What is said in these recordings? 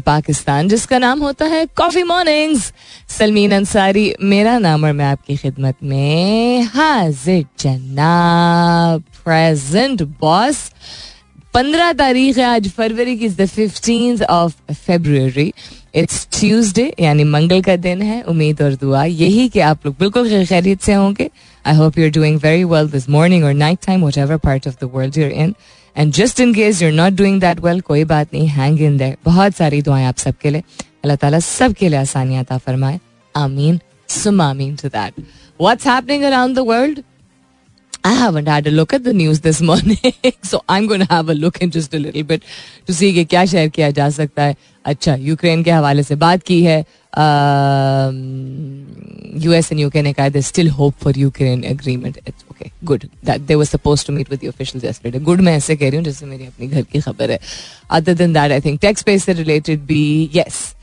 पाकिस्तान जिसका नाम होता है कॉफ़ी मॉर्निंग्स सलमीन अंसारी मेरा नाम और मैं आपकी खिदमत में हाजिर जनाब प्रेजेंट बॉस पंद्रह तारीख है आज फरवरी की fifteen of February it's Tuesday यानी मंगल का दिन है, उम्मीद और दुआ यही कि आप लोग बिल्कुल खैरियत से होंगे। I hope you are doing very well this morning और night time whatever part of the world you're in and just in case you're not doing that well कोई बात नहीं हैंग इन देर बहुत सारी दुआएँ आप सबके लिए। अल्लाह ताला सबके लिए आसानियाँ फरमाए। आमीन। सुम आमीन to that what's happening around the world I haven't had a look at the news this morning, so I'm going to have a look in just a little bit to see कि क्या share किया जा सकता है। अच्छा Ukraine के हवाले से बात की है। यूएस एंड यूके ने कहा they still hope for Ukraine agreement it's okay good that they was suppose to meet with the officials yesterday good मैं ऐसे कह रही हूँ जैसे मेरी अपनी घर की खबर है। Other than that I think techs space से रिलेटेड भी यस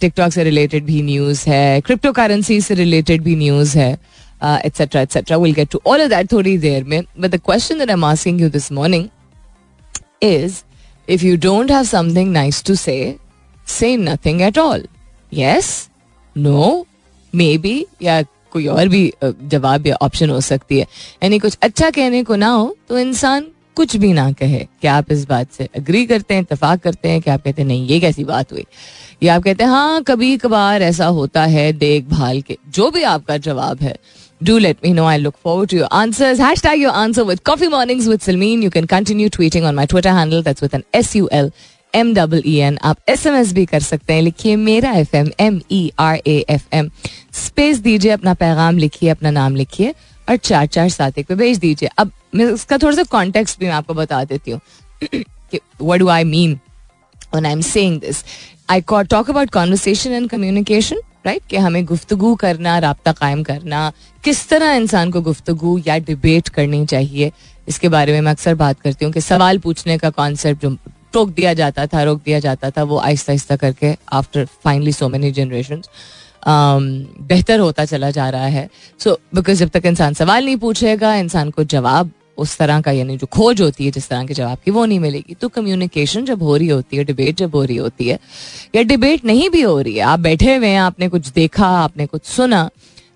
टिकटॉक से रिलेटेड भी न्यूज़ है। क्रिप्टो करेंसी से रिलेटेड भी न्यूज़ है। Etcetera etcetera will get to all of that थोड़ी देर में. But the question that I am asking you this morning is if you don't have something nice to say say nothing at all yes no maybe या कोई और भी जवाब या option हो सकती है. यानी कुछ अच्छा कहने को ना हो तो इंसान कुछ भी ना कहे. क्या आप इस बात से अग्री करते हैं इतफाक करते हैं कि आप कहते हैं, नहीं, ये कैसी बात हुई? या आप कहते हैं हाँ कभी कभार ऐसा होता है देखभाल के. जो भी आपका जवाब है Do let me know. I look forward to your answers. Hashtag your answer with Coffee Mornings with Salmeen. You can continue tweeting on my Twitter handle. That's with an S U L M W E N. आप S M S भी कर सकते हैं लिखिए मेरा F M M E R A F M space दीजिए अपना पैगाम लिखिए अपना नाम लिखिए और चार चार सात एक पे भेज दीजिए अब मैं इसका थोड़ा सा कॉन्टेक्स्ट भी मैं आपको बता देती हूँ what do I mean when I'm saying this. I talk about conversation and communication, right कि हमें गुफ्तगु करना रबता कायम करना किस तरह इंसान को गुफ्तगु या डिबेट करनी चाहिए? इसके बारे में मैं अक्सर बात करती हूँ कि सवाल पूछने का कॉन्सेप्ट जो रोक दिया जाता था रोक दिया जाता था वो आहिस्ता आहिस्ता करके after finally so many generation बेहतर होता चला जा रहा है। सो so, बिकॉज़ जब तक इंसान सवाल नहीं पूछेगा इंसान को जवाब उस तरह का, यानी जो खोज होती है, जिस तरह के जवाब की, वो नहीं मिलेगी। तो कम्युनिकेशन जब हो रही होती है डिबेट जब हो रही होती है, या डिबेट नहीं भी हो रही है, आप बैठे हुए हैं, आपने कुछ देखा, आपने कुछ सुना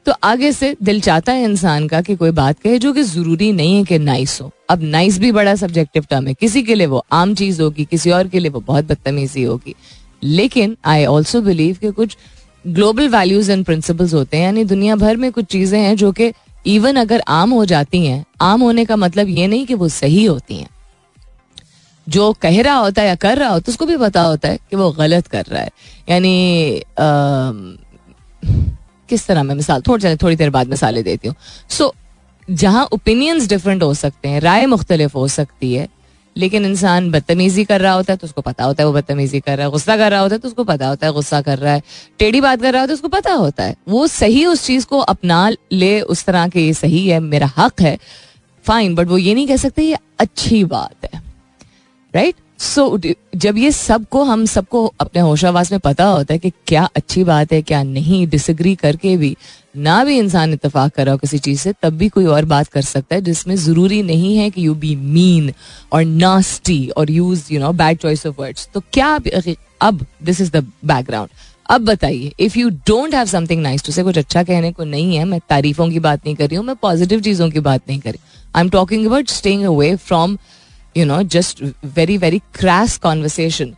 तो आगे से दिल चाहता है इंसान का कि कोई बात कहे जो कि ज़रूरी नहीं है कि नाइस हो। अब नाइस भी बड़ा सब्जेक्टिव टर्म है। किसी के लिए वो आम चीज़ होगी, किसी और के लिए वो बहुत बदतमीजी होगी। लेकिन आई ऑल्सो बिलीव कि कुछ ग्लोबल वैल्यूज़ एंड प्रिंसिपल्स होते हैं, यानी दुनिया भर में कुछ चीज़ें हैं जो कि इवन अगर आम हो जाती हैं आम होने का मतलब ये नहीं कि वो सही होती हैं। जो कह रहा होता है या कर रहा होता है उसको भी पता होता है कि वो गलत कर रहा है। यानी किस तरह मैं मिसाल थोड़ी थोड़ी देर बाद मिसालें देती हूँ। सो so, जहाँ ओपिनियंस डिफरेंट हो सकते हैं राय मुख्तलिफ़ हो सकती है लेकिन इंसान बदतमीजी कर रहा होता है तो उसको पता होता है वो बदतमीजी कर रहा है, गुस्सा कर रहा होता है तो उसको पता होता है गुस्सा कर रहा है टेढ़ी बात कर रहा होता है उसको पता होता है वो सही उस चीज़ को अपना ले उस तरह के ये सही है, मेरा हक है फाइन बट वो ये नहीं कह सकते ये अच्छी बात है राइट right? सो so, जब ये सबको हम सबको अपने होशावास में पता होता है कि क्या अच्छी बात है क्या नहीं डिसग्री करके भी ना भी इंसान इतफाक कर रहा हो किसी चीज़ से तब भी कोई और बात कर सकता है जिसमें ज़रूरी नहीं है कि यू बी मीन और नास्टी और use you know bad choice of words तो क्या अब दिस इज़ द बैकग्राउंड अब बताइए if you don't have something nice to say कुछ अच्छा कहने को नहीं है मैं तारीफों की बात नहीं कर रही हूँ मैं पॉजिटिव चीज़ों की बात नहीं कर रही I am talking about staying away from you know just very very crass conversation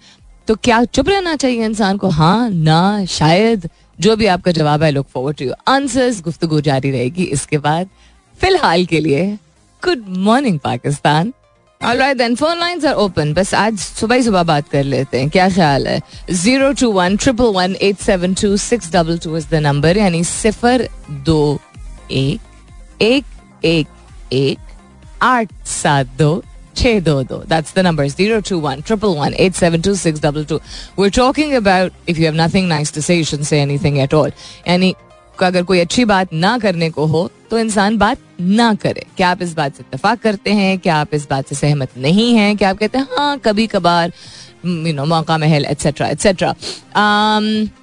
तो क्या चुप रहना चाहिए इंसान को? हाँ ना शायद। जो भी आपका जवाब है लुक फॉरवर्ड टू आंसर्स गुफ्तगु जारी रहेगी इसके बाद। फ़िलहाल के लिए good morning Pakistan. Alright then, phone lines are open. बस आज सुबह ही सुबह बात कर लेते हैं। क्या ख्याल है? Zero two one triple one eight seven two six double two is the number यानी सिफर दो एक एक एक एक आठ सात दो। छः दो दो that's the number zero two one triple one eight seven two six double two we talking about if you have nothing nice to say you should say anything at all यानी अगर कोई अच्छी बात ना करने को हो तो इंसान बात ना करे। क्या आप इस बात से इतफाक करते हैं? क्या आप इस बात से सहमत नहीं हैं? क्या आप कहते हैं हाँ कभी कभार यू नो मौका, महल etcetera etcetera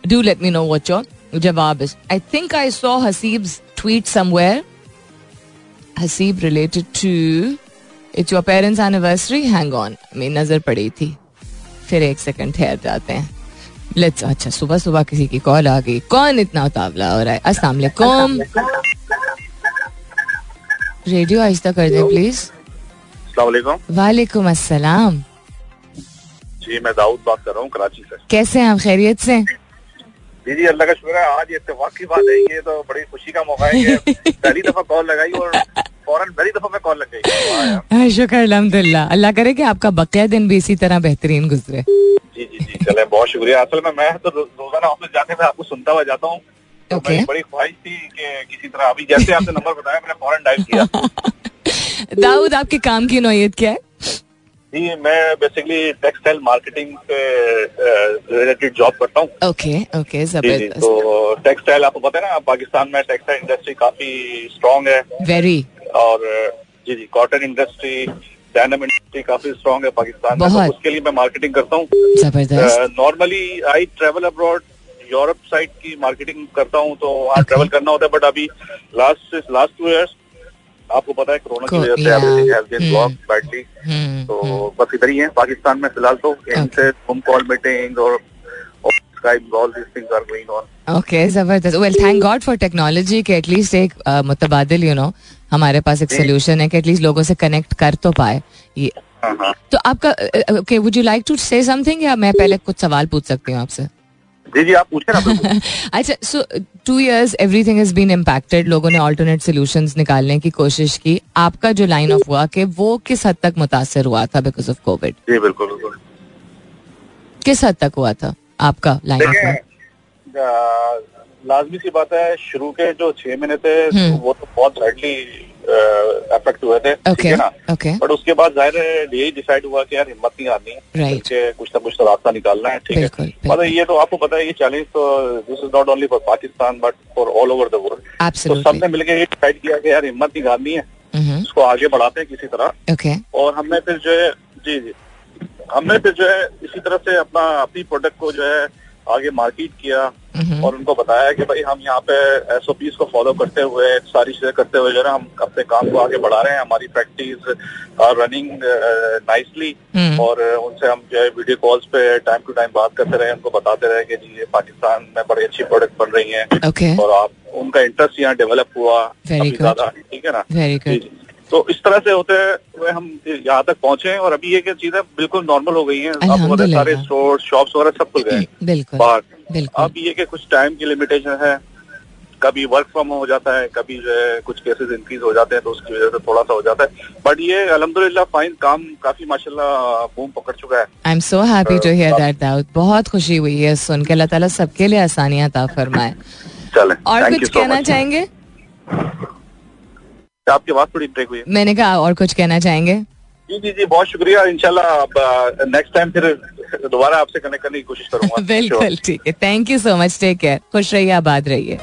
do let me know what your जवाब is I think I saw Haseeb's tweet somewhere Haseeb related to it's your parents anniversary hang on मेरी नज़र पड़ी थी। फिर एक सेकंड ठहर जाते हैं। लेट्स अच्छा सुबह सुबह किसी की कॉल आ गई। कौन इतना उतावला हो रहा है? अस्सलाम वालेकुम। रेडियो आहिस्ता कर दें प्लीज़ वालेकुम। अस्सलाम। जी मैं दाऊद बात कर रहा हूँ कराची से। कैसे हैं आप? खैरियत से? जी अल्लाह का शुक्र है। आज इत्तेफाक की बात है। ये तो बड़ी खुशी का मौका है पहली दफ़ा कॉल लगाई और फ़ौरन पहली दफ़ा में कॉल लग गई। हाँ, शुक्र अल्हम्दुलिल्लाह। अल्लाह करे कि आपका बकिया दिन भी इसी तरह बेहतरीन गुजरे। जी जी जी चले बहुत शुक्रिया। असल में मैं तो रोज़ाना ऑफ़िस जाते हुए आपको सुनता हुआ जाता हूँ। तो Okay. मेरी बड़ी ख्वाहिश थी कि किसी तरह अभी जैसे आपने नंबर बताया मैंने फ़ौरन डायल किया। दाऊद आपके काम की नोयत क्या है? जी मैं बेसिकली टेक्सटाइल मार्केटिंग से रिलेटेड जॉब करता हूँ। ओके ओके ज़बरदस्त। तो टेक्सटाइल आपको पता है ना पाकिस्तान में टेक्सटाइल इंडस्ट्री काफ़ी स्ट्रांग है। वेरी और जी जी कॉटन इंडस्ट्री डेनिम इंडस्ट्री काफ़ी स्ट्रांग है पाकिस्तान में। तो उसके लिए मैं मार्केटिंग करता हूँ। Normally I travel abroad Europe side की मार्केटिंग करता हूँ तो वहाँ ट्रेवल करना होता है बट अभी लास्ट लास्ट टू इयर्स आपको पता है कोरोना की वजह से हैज़ बीन Hmm. हम्म, तो हम्म। बस इधर ही है पाकिस्तान में फ़िलहाल तो इनसे होम कॉल मीटिंग और ऑन ओके ज़बरदस्त। Well thank God for technology के एटलीस्ट एक uh, मुतबादिल यू नो हमारे पास एक सोल्यूशन है कि एटलीस्ट लोगों से कनेक्ट कर तो पाए। ये हाँ। हाँ तो आपका okay would you like to say something या मैं पहले कुछ सवाल पूछ सकती हूँ आपसे? जी जी आप पूछे अच्छा so two years everything has been impacted लोगों ने ऑल्टरनेट सोल्यूशन निकालने की कोशिश की। आपका जो लाइन ऑफ़ हुआ कि वो किस हद तक मुतासर हुआ था बिकॉज़ ऑफ़ कोविड जी बिल्कुल बिल्कुल। किस हद तक हुआ था आपका लाइन ऑफ़ आ, लाजमी सी बात है शुरू के जो छह महीने थे हम्म। वो तो बहुत बैडली अफेक्ट हुए थे ठीक है ना? ओके बट उसके बाद ज़ाहिर है यही डिसाइड हुआ कि यार हिम्मत नहीं आनी है. कुछ ना कुछ तो रास्ता निकालना है ठीक है। मतलब ये तो आपको पता है ये चैलेंज तो this is not only for Pakistan but for all over the world तो सबने मिलकर ये डिसाइड किया कि यार हिम्मत नहीं निकालनी है इसको आगे बढ़ाते हैं किसी तरह। ओके और हमने फिर जो है जी जी। हमने फिर जो है इसी तरह से अपना अपनी प्रोडक्ट को जो है आगे मार्केट किया। और उनको बताया कि भाई हम यहाँ पे एस ओ पीज को फॉलो करते हुए सारी चीज़ें करते हुए जो है हम अपने काम को आगे बढ़ा रहे हैं हमारी प्रैक्टिस आर रनिंग नाइसली। और उनसे हम जो है वीडियो कॉल्स पे टाइम टू टाइम बात करते रहे उनको बताते रहे कि जी ये पाकिस्तान में बड़ी अच्छी प्रोडक्ट बन रही है। ओके और आप उनका इंटरेस्ट यहाँ डेवलप हुआ। ज़्यादा ठीक है ना? वेरी जी, गुड जी। तो इस तरह से होते हुए हम यहाँ तक पहुँचे और अभी ये चीज़ें बिल्कुल नॉर्मल हो गई हैं। सारे स्टोर शॉप्स वगैरह सब खुल गए बाहर। अब ये कि कुछ टाइम की लिमिटेशन है कभी वर्क फ्रॉम हो जाता है कभी जो है कुछ केसेस इंक्रीज हो जाते हैं तो उसकी वजह से थोड़ा सा हो जाता है। बट ये अल्हम्दुलिल्लाह फाइन काम काफ़ी माशाल्लाह बूम पकड़ चुका है। I am so happy to hear that Dawood बहुत खुशी हुई है सुन के। अल्लाह ताला सबके लिए आसानियाँ अता फरमाए। चले। और कुछ कहना चाहेंगे? आपकी बात थोड़ी ब्रेक हुई मैंने कहा और कुछ कहना चाहेंगे? जी जी जी बहुत शुक्रिया। इंशाल्लाह नेक्स्ट टाइम फिर दोबारा आपसे कनेक्ट करने की कोशिश करूँगा बिल्कुल ठीक है। Thank you so much take care खुश रहिए आबाद रहिए।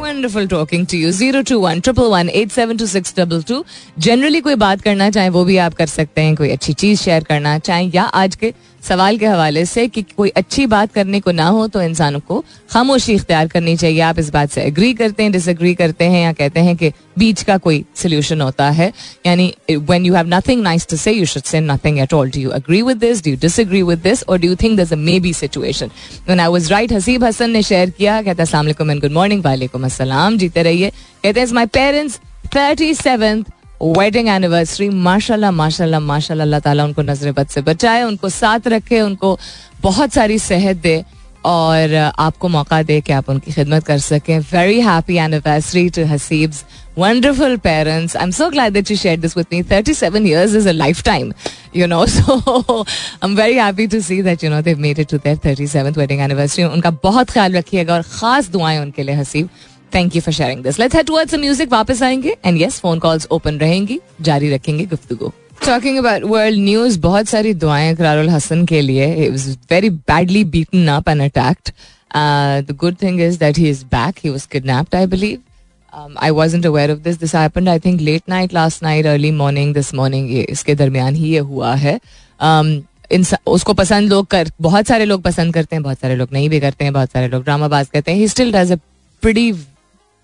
Wonderful talking to you zero two one triple one eight seven two six double two generally कोई बात करना चाहे वो भी आप कर सकते हैं। कोई अच्छी चीज़ शेयर करना चाहे या आज के सवाल के हवाले से कि कोई अच्छी बात करने को ना हो तो इंसान को खामोशी इख्तियार करनी चाहिए। आप इस बात से एग्री करते हैं डिसएग्री करते हैं या कहते हैं कि बीच का कोई सोल्यूशन होता है। यानी when you have nothing nice to say you should say nothing at all do you agree with this do disagree with this और do think this maybe situation when I was right Haseeb Hasan ने share किया, कहता वालेकुम and good morning वालेकुम अस्सलाम जीते रहिए। कहते हैं my parents 37th wedding anniversary माशाल्लाह माशाल्लाह माशाल्लाह अल्लाह ताला उनको नजरे बद से बचाए, उनको साथ रखे, उनको बहुत सारी सेहत दे और आपको मौका दे कि आप उनकी खिदमत कर सकें। Very happy anniversary to Haseeb's wonderful parents I am so glad that you share this with me 37 years is a life time you know so I am very happy to see that you know they made it to their 37th wedding anniversary उनका बहुत ख्याल रखिएगा और खास दुआएँ उनके लिए Haseeb thank you for sharing this let's head towards music वापस आएँगे. And yes phone calls open रहेंगी. जारी रखेंगे गुफ्तगू. टॉकिंग अबाउट वर्ल्ड न्यूज़ बहुत सारी दुआएँ करारुल हसन के लिए. It was very badly beaten up and attacked the good thing is that he is back he was kidnapped I believe I wasn't aware of this this happened I think late night last night early morning this morning इसके दरमियान ही ये हुआ है. Um, उसको पसंद लोग कर बहुत सारे लोग पसंद करते हैं बहुत सारे लोग नहीं भी करते हैं बहुत सारे लोग ड्रामाबाज कहते हैं. He still does a pretty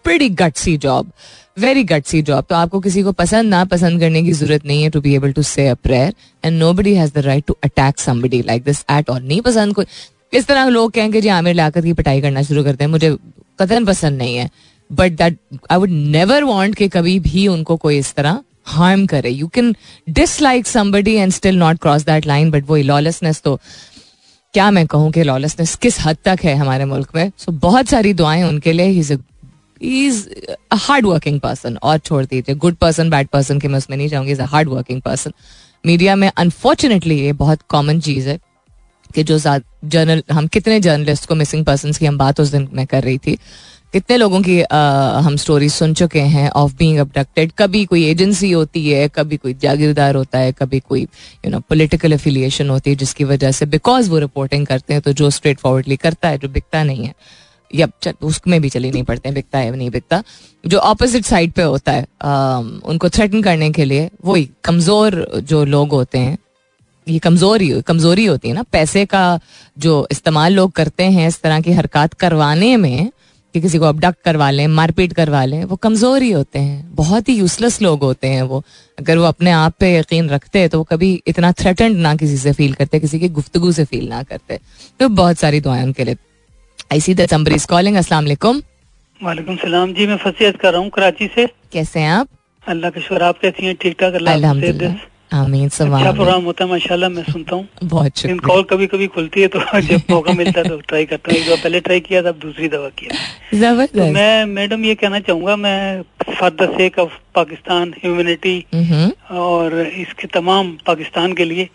pretty gutsy job very gutsy job तो आपको किसी को पसंद ना पसंद करने की ज़रूरत नहीं है to be able to say a prayer and nobody has the right to attack somebody like this eight और नहीं पसंद कोई इस तरह लोग कहें कि जी आमिर लाकर की पटाई करना शुरू करते हैं मुझे कतन पसंद नहीं है। But that I would never want कि कभी भी उनको कोई इस तरह हार्म करे। You can dislike somebody and still not cross that line but वो लॉलेसनेस तो क्या मैं कहूँ कि लॉलेसनेस किस हद तक है हमारे मुल्क में? सो so, बहुत सारी दुआएँ उनके लिए। He is hard working person और छोड़ दीजिए। गुड पर्सन बैड पर्सन के मैं उसमें नहीं चाहूँगी is a hard working person media में अनफॉर्चुनेटली ये बहुत कॉमन चीज़ है कि जो जर्नल हम कितने जर्नलिस्ट को मिसिंग पर्सन की हम बात उस दिन में कर रही थी। कितने लोगों की आ, हम स्टोरी सुन चुके हैं ऑफ़ बीइंग अबडक्टेड कभी कोई एजेंसी होती है कभी कोई जागीरदार होता है कभी कोई यू नो पॉलिटिकल एफिलिएशन होती है जिसकी वजह से बिकॉज़ वो रिपोर्टिंग करते हैं तो जो स्ट्रेट फॉरवर्डली करता है जो बिकता नहीं है। या उसमें भी चली नहीं पड़ते हैं बिकता है नहीं बिकता। जो ऑपोजिट साइड पे होता है आ, उनको थ्रेटन करने के लिए वही कमज़ोर जो लोग होते हैं ये कमज़ोरी कमज़ोरी होती है ना। पैसे का जो इस्तेमाल लोग करते हैं इस तरह की हरकत करवाने में कि किसी को अबडक्ट करवा लें मारपीट करवा लें वो कमज़ोर ही होते हैं। बहुत ही यूजलेस लोग होते हैं वो। अगर वो अपने आप पे यकीन रखते हैं तो वो कभी इतना थ्रेटेंड ना किसी से फील करते किसी की गुफ्तगु से फील ना करते। तो बहुत सारी दुआएँ उनके लिए। I see that somebody calling अस्सलाम वालेकुम। वालेकुम सलाम। जी मैं फसीयत कर रहा हूँ कराची से। कैसे हैं आप? अल्लाह का शुक्र आप कैसी हैं? ठीक ठाक अल्लाह आमीन अच्छा प्रोग्राम होता है माशाल्लाह मैं सुनता हूँ। बहुत शुक्रिया। कॉल कभी कभी खुलती है तो जब मौका मिलता है तो ट्राई करता हूँ। एक बार पहले ट्राई किया था अब दूसरी दवा किया। ज़बरदस्त। तो मैं मैडम ये कहना चाहूँगा मैं for the sake of Pakistan humanity और इसके तमाम पाकिस्तान के लिए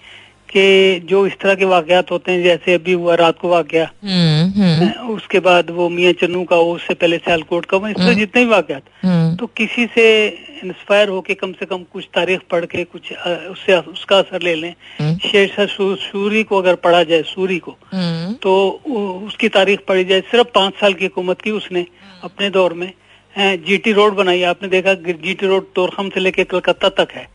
कि जो इस तरह के वाकयात होते हैं जैसे अभी हुआ रात को वाकया। हम्म, हम्म। उसके बाद वो मियाँ चन्नू का उससे पहले सियालकोट का इस तरह हम्म। जितने भी वाकयात। तो किसी से इंस्पायर होके कम से कम कुछ तारीख पढ़ के कुछ उससे उसका असर ले लें। शेर शाह सूरी को अगर पढ़ा जाए सूरी को तो उसकी तारीख पढ़ी जाए सिर्फ़ पाँच साल की हुकूमत की उसने अपने दौर में। जीटी रोड बनाई आपने देखा जीटी रोड तोरखम से लेके कलकत्ता तक है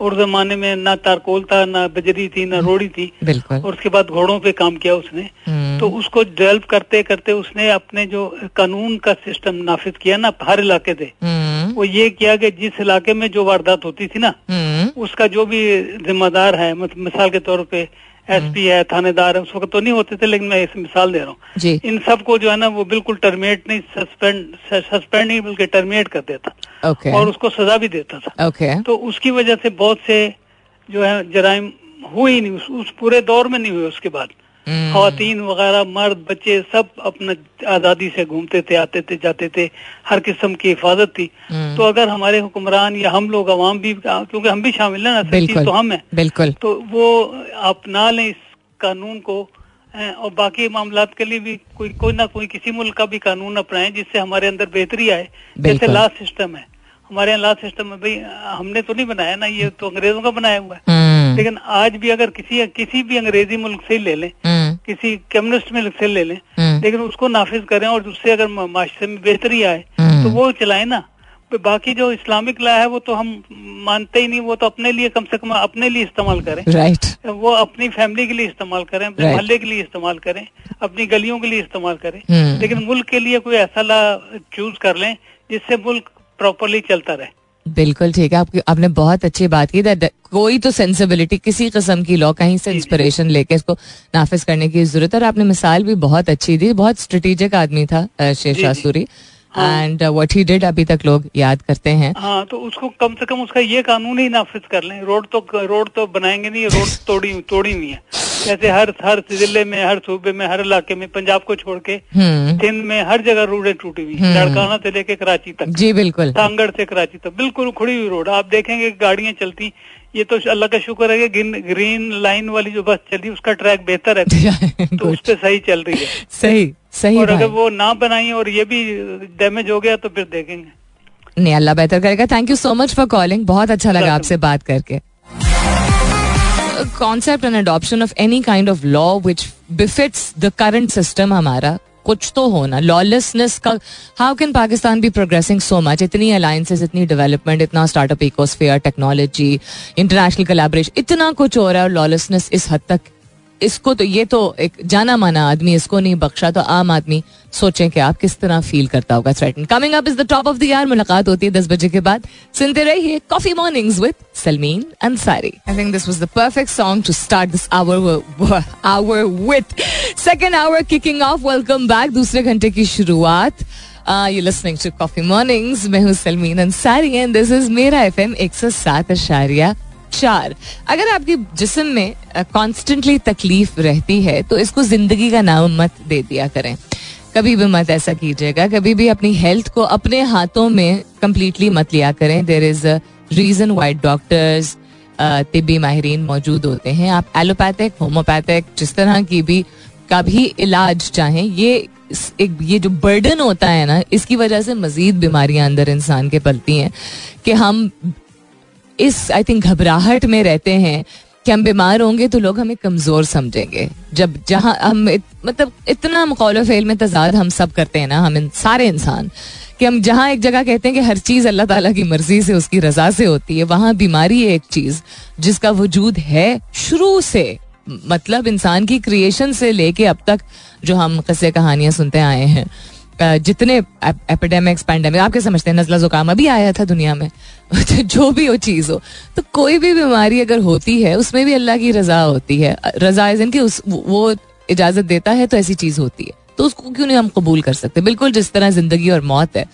और जमाने में ना तारकोल था ना बजरी थी ना रोड़ी थी और उसके बाद घोड़ों पे काम किया उसने हम्म। तो उसको डेवलप करते करते उसने अपने जो कानून का सिस्टम नाफिज किया ना हर इलाके से हम्म। वो ये किया कि जिस इलाके में जो वारदात होती थी ना हम्म। उसका जो भी जिम्मेदार है मिसाल के तौर पे एसपी है थानेदार है उस वक्त तो नहीं होते थे लेकिन मैं इस मिसाल दे रहा हूँ इन सबको जो है ना वो बिल्कुल टर्मिनेट नहीं सस्पेंड सस्पेंड नहीं बल्कि टर्मिनेट कर देता okay. और उसको सजा भी देता था okay. तो उसकी वजह से बहुत से जो है जराइम हुए ही नहीं उस, उस पूरे दौर में नहीं हुए उसके बाद। खातन वगैरह मर्द बच्चे सब अपना आज़ादी से घूमते थे आते थे जाते थे हर किस्म की हिफाजत थी। हम्म। तो अगर हमारे हुक्मरान या हम लोग अवाम भी क्योंकि हम भी शामिल है ना चीज़ तो हम है। बिल्कुल। तो वो अपना लें इस कानून को और बाकी मामला के लिए भी कोई कोई ना कोई किसी मुल्क का भी कानून अपनाए जिससे हमारे अंदर बेहतरी आए। जैसे लास्ट सिस्टम है। हमारे यहाँ लास्ट सिस्टम में भाई हमने तो नहीं बनाया ना ये तो अंग्रेज़ों का बनाया हुआ है। हम्म। लेकिन आज भी अगर किसी किसी भी अंग्रेज़ी मुल्क से ले लें हम्म। किसी कम्युनिस्ट मुल्क से ले लें हम्म। लेकिन उसको नाफिज करें और उससे अगर माशरे में बेहतरी आए तो वो चलाए ना बाकी जो इस्लामिक ला है वो तो हम मानते ही नहीं वो तो अपने लिए कम से कम अपने लिए इस्तेमाल करें राइट right. वो अपनी फैमिली के लिए इस्तेमाल करें अपने right. मोहल्ले के लिए इस्तेमाल करें अपनी गलियों के लिए इस्तेमाल करें लेकिन मुल्क के लिए कोई ऐसा ला चूज़ कर लें जिससे मुल्क प्रॉपरली चलता रहे बिल्कुल ठीक है। आपकी आपने बहुत अच्छी बात की। दैट कोई तो सेंसिबिलिटी किसी किस्म की लॉ कहीं से इंस्पिरेशन लेके इसको नाफिज करने की ज़रूरत है। और आपने मिसाल भी बहुत अच्छी दी। बहुत स्ट्रेटेजिक आदमी था Sher Shah Suri and what he did अभी तक लोग याद करते हैं। हाँ तो उसको कम से कम उसका ये कानून ही नाफिज कर लें। रोड तो रोड तो बनाएँगे नहीं रोड तोड़ी तोड़ी हुई है। जैसे हर हर ज़िले में हर सूबे में हर इलाके में पंजाब को छोड़ के हम्म। सिंध में हर जगह रोडें टूटी हुई हम्म। लड़काना से लेके कराची तक। जी बिल्कुल। सांगड़ से कराची तक। बिल्कुल खुड़ी हुई रोड। आप देखेंगे गाड़ियाँ चलती ये तो अल्लाह का शुक्र है कि ग्रीन लाइन वाली जो बस चली उसका ट्रैक बेहतर है। तो उस पर सही चल रही है। सही सही और अगर वो ना बनाई और ये भी डैमेज हो गया तो फिर देखेंगे। नहीं अल्लाह बेहतर करेगा। Thank you so much for calling बहुत अच्छा लगा आपसे बात करके। Concept and adoption of any kind of law which befits the current system हमारा कुछ तो होना लॉलेसनेस का how can Pakistan be progressing so much इतनी अलायंसेस इतनी डेवलपमेंट इतना startup ecosphere technology international collaboration इतना कुछ हो रहा है और लॉलेसनेस इस हद तक इसको तो ये तो एक जाना माना आदमी, इसको नहीं बख्शा तो आम आदमी सोचें कि आप किस तरह फील करता होगा threaten coming up is the top of the year मुलाकात होती है दस बजे के बाद। सुनते रहिए coffee mornings with Salmeen Ansari I think this was the perfect song to start this hour hour with second hour kicking off welcome back दूसरे घंटे की शुरुआत। You listening to coffee mornings मैं हूँ Salmeen Ansari and this is मेरा FM 107 अशारिया। चार, अगर आपकी जिसम में कॉन्स्टेंटली तकलीफ़ रहती है तो इसको ज़िंदगी का नाम मत दे दिया करें। कभी भी मत ऐसा कीजिएगा, कभी भी अपनी हेल्थ को अपने हाथों में कम्प्लीटली मत लिया करें। There is a reason why doctors तिबी माहरीन मौजूद होते हैं। आप एलोपैथिक होम्योपैथिक जिस तरह की भी, का भी इलाज चाहें, ये एक, ये जो बर्डन होता है ना, इसकी वजह से मजीद बीमारियाँ अंदर इंसान के पलती हैं कि हम इस आई थिंक घबराहट में रहते हैं कि हम बीमार होंगे तो लोग हमें कमज़ोर समझेंगे। जब जहाँ हम इत, मतलब इतना मकौल फेल में तजाद हम सब करते हैं ना हम इन, सारे इंसान कि हम जहाँ एक जगह कहते हैं कि हर चीज़ अल्लाह ताला की मर्ज़ी से उसकी रजा से होती है वहाँ बीमारी है एक चीज़ जिसका वजूद है शुरू से मतलब इंसान की क्रिएशन से लेके अब तक जो हम कस्से कहानियाँ सुनते आए हैं। जितने एपिडेमिक्स पैंडेमिक आपके समझते हैं? नजला जुकाम अभी आया था दुनिया में। जो भी वो चीज़ हो तो कोई भी बीमारी अगर होती है, उसमें भी अल्लाह की रजा होती है। रजा इज़ कि उस, वो इजाज़त देता है तो ऐसी चीज़ होती है। तो उसको क्यों नहीं हम कबूल कर सकते? बिल्कुल जिस तरह ज़िंदगी और मौत है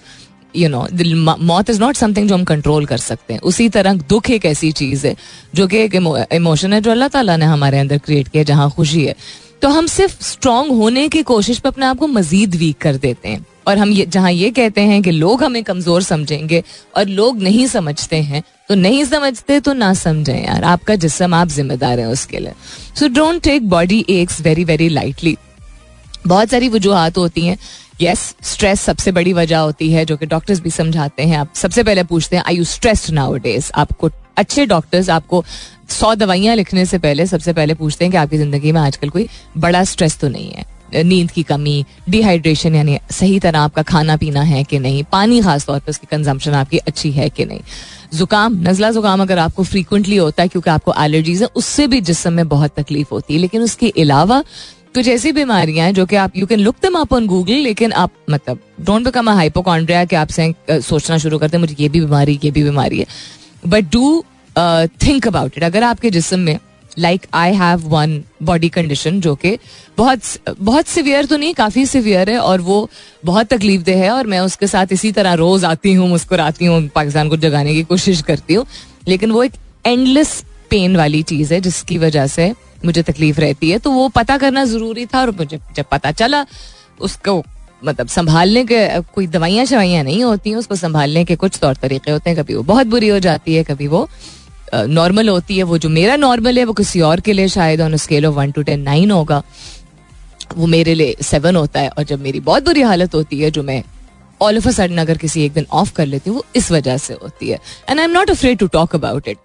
यू नो मौत इज़ नॉट समथिंग जो हम कंट्रोल कर सकते हैं। उसी तरह दुख एक ऐसी चीज़ है, जो कि एक इमोशन है, जो अल्लाह ताला ने हमारे अंदर क्रिएट किया जहाँ खुशी है। तो हम सिर्फ़ स्ट्रांग होने की कोशिश पर अपने आप को मजीद वीक कर देते हैं। और हम ये, जहाँ ये कहते हैं कि लोग हमें कमज़ोर समझेंगे और लोग नहीं समझते हैं तो नहीं समझते तो ना समझें यार। आपका जिसम, आप जिम्मेदार हैं उसके लिए। So don't take body aches very very lightly बहुत सारी वजूहत होती हैं। यस स्ट्रेस सबसे बड़ी वजह होती है, जो कि डॉक्टर्स भी समझाते हैं। आप सबसे पहले पूछते हैं आई यू स्ट्रेस नाउ डेज़ आपको, अच्छे डॉक्टर्स आपको सौ दवाइयाँ लिखने से पहले, सबसे पहले पूछते हैं कि आपकी ज़िंदगी में आजकल कोई बड़ा स्ट्रेस तो नहीं है? नींद की कमी डिहाइड्रेशन यानी सही तरह आपका खाना पीना है कि नहीं? पानी खास तौर पर उसकी कंजम्पशन आपकी अच्छी है कि नहीं? जुकाम, नजला जुकाम अगर आपको फ्रीक्वेंटली होता है क्योंकि आपको एलर्जीज है, उससे भी जिसम में बहुत तकलीफ़ होती है। लेकिन उसके अलावा कुछ ऐसी बीमारियाँ हैं जो कि आप you can look them up on Google लेकिन आप मतलब डोंट बिकम अ हाइपोकॉन्ड्रिया कि आप सोचना शुरू करते हैं, मुझे ये भी बीमारी, ये भी बीमारी है। But do think about it अगर आपके जिसम में like I have one body condition जो कि बहुत बहुत सिवियर तो नहीं, काफ़ी सिवियर है और वो बहुत तकलीफ़ दे है और मैं उसके साथ इसी तरह रोज आती हूँ, मुस्कुराती हूँ, पाकिस्तान को जगाने की कोशिश करती हूँ। लेकिन वो एक एंडलेस पेन वाली चीज़ है जिसकी वजह से मुझे तकलीफ़ रहती है। तो वो पता करना ज़रूरी था और मुझे जब पता चला, उसको मतलब संभालने के, कोई दवाइयाँ शवाइयाँ नहीं होती हैं, उसको संभालने के कुछ तौर तरीके होते हैं। कभी वो बहुत बुरी हो जाती है, कभी वो नॉर्मल होती है वो जो मेरा नॉर्मल है वो किसी और के लिए शायद on scale of one to ten nine होगा। वो मेरे लिए सेवन होता है और जब मेरी बहुत बुरी हालत होती है जो मैं ऑल ऑफ़ अ सडन अगर किसी एक दिन ऑफ़ कर लेती हूँ वो इस वजह से होती है। And I am not afraid to talk about it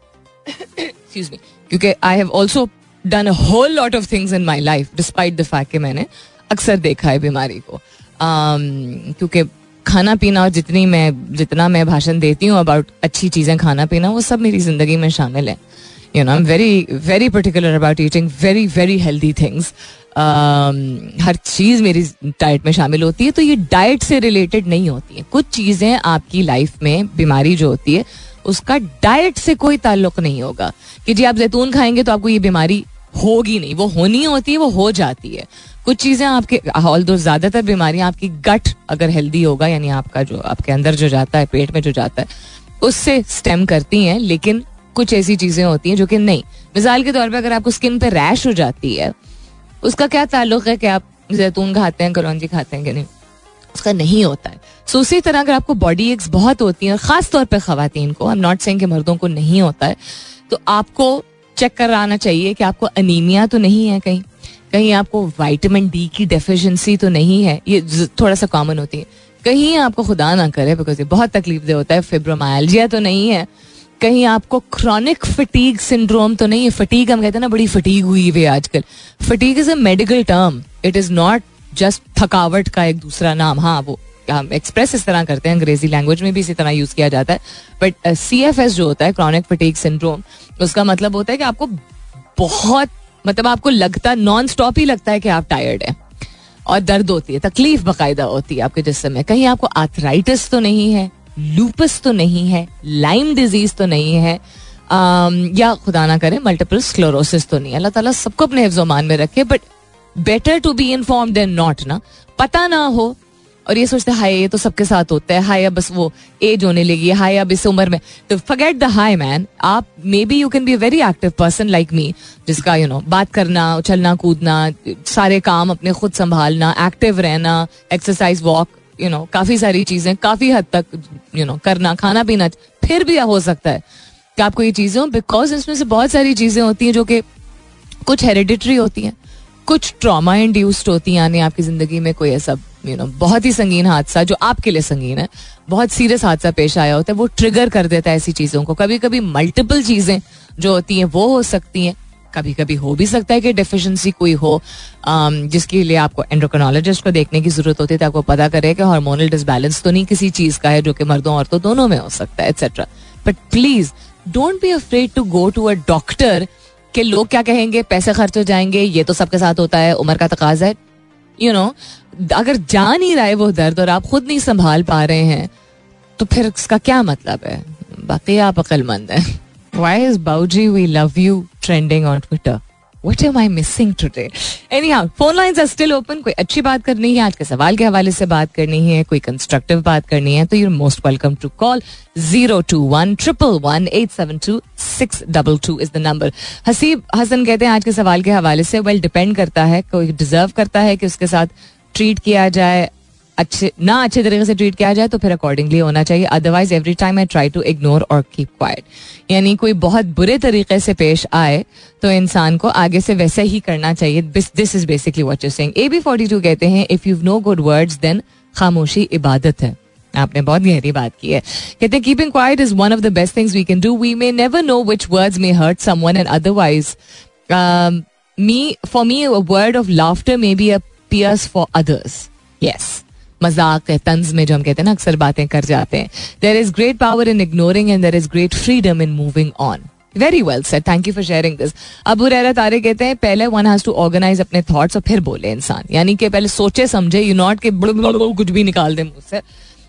excuse me क्योंकि I have also done a whole lot of things in my life despite the fact कि मैंने अक्सर देखा है बीमारी को। Um, क्योंकि खाना पीना और जितनी मैं, जितना मैं भाषण देती हूँ अबाउट अच्छी चीज़ें खाना पीना वो सब मेरी ज़िंदगी में शामिल है। You know I am very very particular about eating very very healthy things हर चीज़ मेरी डाइट में शामिल होती है तो ये डाइट से रिलेटेड नहीं होती है। कुछ चीज़ें आपकी लाइफ में बीमारी जो होती है, उसका डाइट से कोई ताल्लुक नहीं होगा। कि जी आप जैतून खाएँगे तो आपको ये बीमारी होगी नहीं। वो होनी होती है, वो हो जाती है। कुछ चीज़ें आपके ऑल दो ज़्यादातर बीमारियाँ आपकी गट अगर हेल्दी होगा, यानी आपका जो, आपके अंदर जो जाता है, पेट में जो जाता है, उससे स्टेम करती हैं, लेकिन कुछ ऐसी चीज़ें होती हैं जो कि नहीं। मिसाल के तौर पर अगर आपको स्किन पे रैश हो जाती है, उसका क्या ताल्लुक है कि आप जैतून खाते हैं, करौंजी खाते हैं कि नहीं? उसका नहीं होता है। सो उसी तरह अगर आपको बॉडी एक्स बहुत होती है, खास तौर पर खातन को आई नॉट सेइंग कि मर्दों को नहीं होता है तो आपको चेक कराना चाहिए कि आपको अनीमिया तो नहीं है कहीं। कहीं आपको वाइटामिन डी की डेफिशिएंसी तो नहीं है, ये थोड़ा सा कॉमन होती है। कहीं आपको खुदा ना करे बिकॉज़ ये बहुत तकलीफ़ दे होता है फिब्रोमाइल्जिया तो नहीं है। कहीं आपको क्रॉनिक फटीग सिंड्रोम तो नहीं है। फटीग हम कहते हैं ना, बड़ी फटीग हुई हुई आजकल। Fatigue is a medical term it is not just थकावट का एक दूसरा नाम। हाँ वो हम एक्सप्रेस इस तरह करते हैं, अंग्रेज़ी लैंग्वेज में भी इसी तरह यूज़ किया जाता है। बट सी एफ़ एस जो होता है क्रॉनिक फटीक सिंड्रोम उसका मतलब होता है कि आपको बहुत मतलब आपको लगता नॉन स्टॉप ही लगता है कि आप टायर्ड हैं। और दर्द होती है, तकलीफ़ बाकायदा होती है आपके जिसम में। कहीं आपको आर्थराइटिस तो नहीं है लूपस तो नहीं है लाइम डिज़ीज़ तो नहीं है या खुदा ना करे मल्टीपल स्क्लोरोसिस तो नहीं है। अल्लाह ताला सबको अपने हिफ्जोमान में रखे but better to be inform than not ना। पता ना हो और ये सोचते हाय ये तो सबके साथ होता है। हाय अब बस वो एज होने लगी है। हाय अब इस उम्र में। तो फॉरगेट द हाई मैन आप may be you can be very active person like me जिसका यू you नो know, बात करना उछलना कूदना सारे काम अपने खुद संभालना एक्टिव रहना एक्सरसाइज वॉक यू नो काफ़ी सारी चीज़ें काफ़ी हद तक यू you नो know, करना खाना पीना फिर भी हो सकता है कि आपको ये चीज़ें बिकॉज़ इसमें से बहुत सारी चीज़ें होती हैं जो कि कुछ हेरिडिटरी होती हैं। कुछ ट्रॉमा इंड्यूस्ड होती हैं यानी आपकी ज़िंदगी में कोई ऐसा यू नो बहुत ही संगीन हादसा जो आपके लिए संगीन है बहुत सीरियस हादसा पेश आया होता है वो ट्रिगर कर देता है ऐसी चीज़ों को। कभी कभी मल्टीपल चीज़ें जो होती हैं वो हो सकती हैं। कभी कभी हो भी सकता है कि डेफिशिएंसी कोई हो um, जिसके लिए आपको एंड्रोकोनोलॉजिस्ट को देखने की ज़रूरत होती है आपको पता करे कि हार्मोनल डिसबैलेंस तो नहीं किसी चीज़ का है जो कि मर्दों औरतों दोनों में हो सकता है etcetera but please don't be afraid to go to a doctor कि लोग क्या कहेंगे, पैसे खर्च हो जाएँगे, ये तो सबके साथ होता है, उम्र का तकाज है। यू नो अगर जा नहीं रहा है वो दर्द और आप खुद नहीं संभाल पा रहे हैं तो फिर इसका क्या मतलब है? बाकी आप अक्लमंद हैं। Why is Bauji we love you trending on Twitter what am I missing today anyhow phone line are still open कोई अच्छी बात करनी है आज के सवाल के हवाले से बात करनी है कोई कंस्ट्रक्टिव बात करनी है तो you're most welcome to call zero two one triple one eight seven two six double two is the number Haseeb Hasan कहते हैं आज के सवाल के हवाले से वेल well, डिपेंड करता है कोई डिजर्व करता है कि उसके साथ ट्रीट किया जाए अच्छे, ना अच्छे तरीके से ट्रीट किया जाए तो फिर अकॉर्डिंगली होना चाहिए। Otherwise every time I try to ignore और कीप क्वाइट यानी कोई बहुत बुरे तरीके से पेश आए तो इंसान को आगे से वैसे ही करना चाहिए। This is basically what you saying A B forty two कहते हैं if you no good words then खामोशी इबादत है। आपने बहुत गहरी बात की है। कहते हैं keeping quiet is one of the best things we can do we may never know which words may hurt someone and otherwise me for me word of laughter may be a pierce for others yes मज़ाक तंज में जो हम कहते हैं ना, अक्सर बातें कर जाते हैं। There is great power in ignoring and there is great freedom in moving on very well sir thank you for sharing this Abu Rahra तारे कहते हैं, पहले वन हैज़ टू ऑर्गेनाइज अपने थॉट्स और फिर बोले इंसान। यानी कि पहले सोचे, समझे यू नॉट के कुछ भी निकाल दे मुझसे।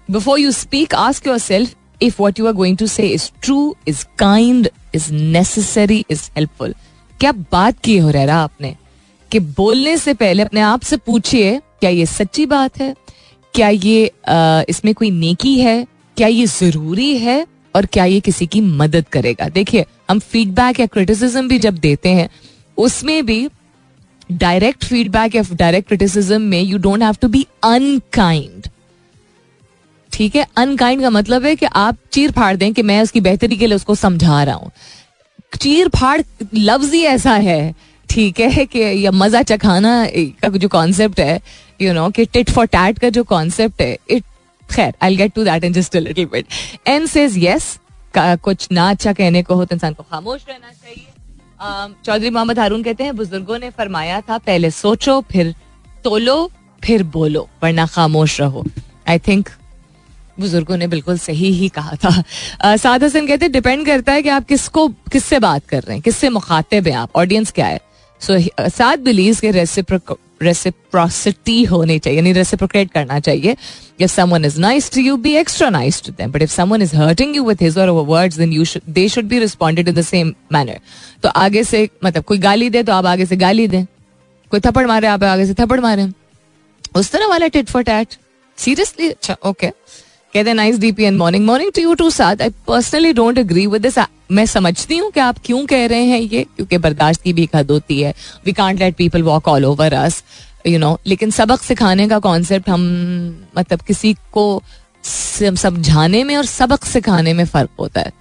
Before you speak ask yourself if what you are going to say is true is kind is necessary is helpful क्या बात की हो रहा आपने? कि बोलने से पहले अपने आप से पूछिए, क्या ये सच्ची बात है? क्या ये इसमें कोई नेकी है? क्या ये ज़रूरी है? और क्या ये किसी की मदद करेगा? देखिए, हम फीडबैक या क्रिटिसिज्म भी जब देते हैं, उसमें भी डायरेक्ट फीडबैक या डायरेक्ट क्रिटिसिज्म में you don't have to be unkind ठीक है? अनकाइंड का मतलब है कि आप चीर फाड़ दें कि मैं उसकी बेहतरी के लिए उसको समझा रहा हूँ। चीर फाड़ लफ्ज ही ऐसा है, ठीक है, कि या मज़ा चखाना का जो कॉन्सेप्ट है यू नो कि टिट फॉर टैट का जो कॉन्सेप्ट है इट खैर I get to that in just little bit N says yes कुछ ना अच्छा कहने को हो तो इंसान को खामोश रहना चाहिए। चौधरी मोहम्मद हारून कहते हैं, बुज़ुर्गों ने फरमाया था, पहले सोचो, फिर तोलो, फिर बोलो, वरना खामोश रहो। आई थिंक बुज़ुर्गों ने बिल्कुल सही ही कहा था। साद हसन कहते हैं डिपेंड करता है कि आप किसको, किससे बात कर रहे हैं, किससे मुखातिब हैं आप ऑडियंस क्या है? सो साद बिलीव के रेसिप्रोसिटी होनी चाहिए, यानी रेसिप्रोक्रेट करना चाहिए। If someone is nice to you be extra nice to them but if someone is hurting you with his or words then you should they should be responded in the same manner तो आगे से मतलब कोई गाली दे तो आप आगे से गाली दें। कोई थप्पड़ मारे, आप आगे से थप्पड़ मारें। उस तरह वाला टिट फॉर टैट सीरियसली अच्छा ओके okay. कहते हैं nice DP and morning morning to you too साथ. I personally don't agree with this मैं समझती हूँ कि आप क्यों कह रहे हैं ये क्योंकि बर्दाश्त की भी एक हद होती है. We can't let people walk all over us you know लेकिन सबक सिखाने का कॉन्सेप्ट हम मतलब किसी को समझाने में और सबक सिखाने में फ़र्क होता है.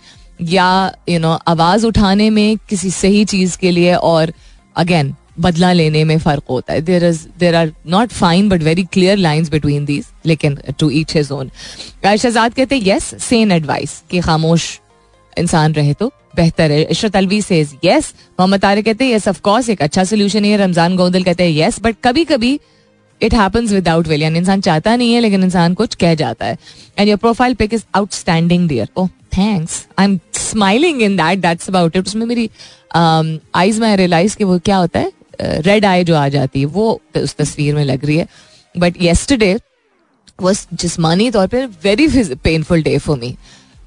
या यू you नो know, आवाज़ उठाने में किसी सही चीज़ के लिए और अगेन बदला लेने में फ़र्क होता है। There is there are not fine but very clear lines between these लेकिन to each his own Shahzad कहते हैं येस सेन एडवाइस कि खामोश इंसान रहे तो बेहतर है। इशरत अलवी से यस मोहम्मद तारिक कहते हैं यस ऑफ़ कोर्स एक अच्छा सोल्यूशन है। रमज़ान गोंदल कहते हैं यस बट कभी कभी इट हैपन्स विदाउट विल यानी इंसान चाहता नहीं है लेकिन इंसान कुछ कह जाता है। And your profile pic is outstanding dear oh thanks I am smiling in that that's about it उसमें मेरी आईज um, में रियलाइज़ कि वो क्या होता है? रेड आई जो आ जाती है, वो उस तस्वीर में लग रही है। बट येस्टरडे वॉज़ जिसमानी तौर पर very painful day for me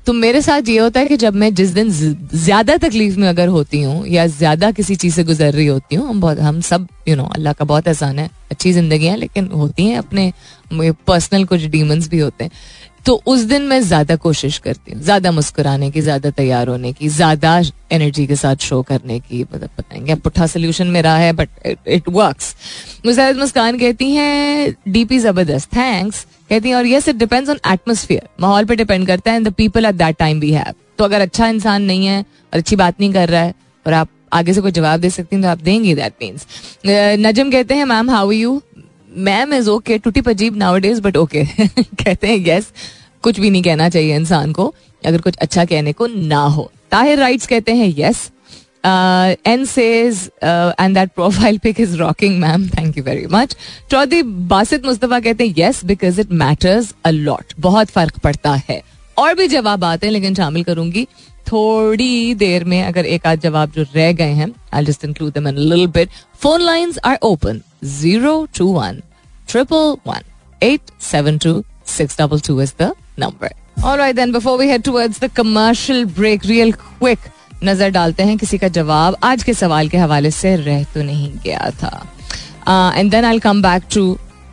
तो मेरे साथ ये होता है कि जब मैं जिस दिन ज़्यादा तकलीफ़ में अगर होती हूँ या ज़्यादा किसी चीज़ से गुजर रही होती हूँ, हम बहुत हम सब यू नो अल्लाह का बहुत आसान है, अच्छी ज़िंदगी है, लेकिन होती हैं अपने पर्सनल कुछ डीमंस भी होते हैं। तो उस दिन मैं ज़्यादा कोशिश करती हूँ, ज़्यादा मुस्कुराने की, ज़्यादा तैयार होने की, ज़्यादा एनर्जी के साथ शो करने की मतलब बताएँगे पुट्ठा सोल्यूशन मेरा है but it works Mujahid Muskan कहती हैं डीपी ज़बरदस्त थैंक्स कहती हैं, और yes it depends on atmosphere माहौल पे डिपेंड करता है and the people at that time we have तो अगर अच्छा इंसान नहीं है, और अच्छी बात नहीं कर रहा है, और आप आगे से कोई जवाब दे सकती हैं तो आप देंगे दैट मीन्स नजम कहते हैं ma'am how you ma'am is okay टूटी पजीब नाउ डेज़ बट ओके कहते हैं यस कुछ भी नहीं कहना चाहिए इंसान को अगर कुछ अच्छा कहने को ना हो ताहिर राइट्स कहते हैं yes N says and that profile pic is rocking ma'am thank you very much Chaudhary Basit Mustafa कहते हैं yes because it matters a lot बहुत फ़र्क पड़ता है और भी जवाब आते हैं लेकिन शामिल करूँगी थोड़ी देर में अगर एक आध जवाब जो रह गए हैं I just include them in little bit phone lines are open zero two one triple one eight seven two six double two is the number Alright then before we head towards the commercial break real quick नज़र डालते हैं किसी का जवाब। आज के सवाल के हवाले से रह तो नहीं गया था। And then I come back to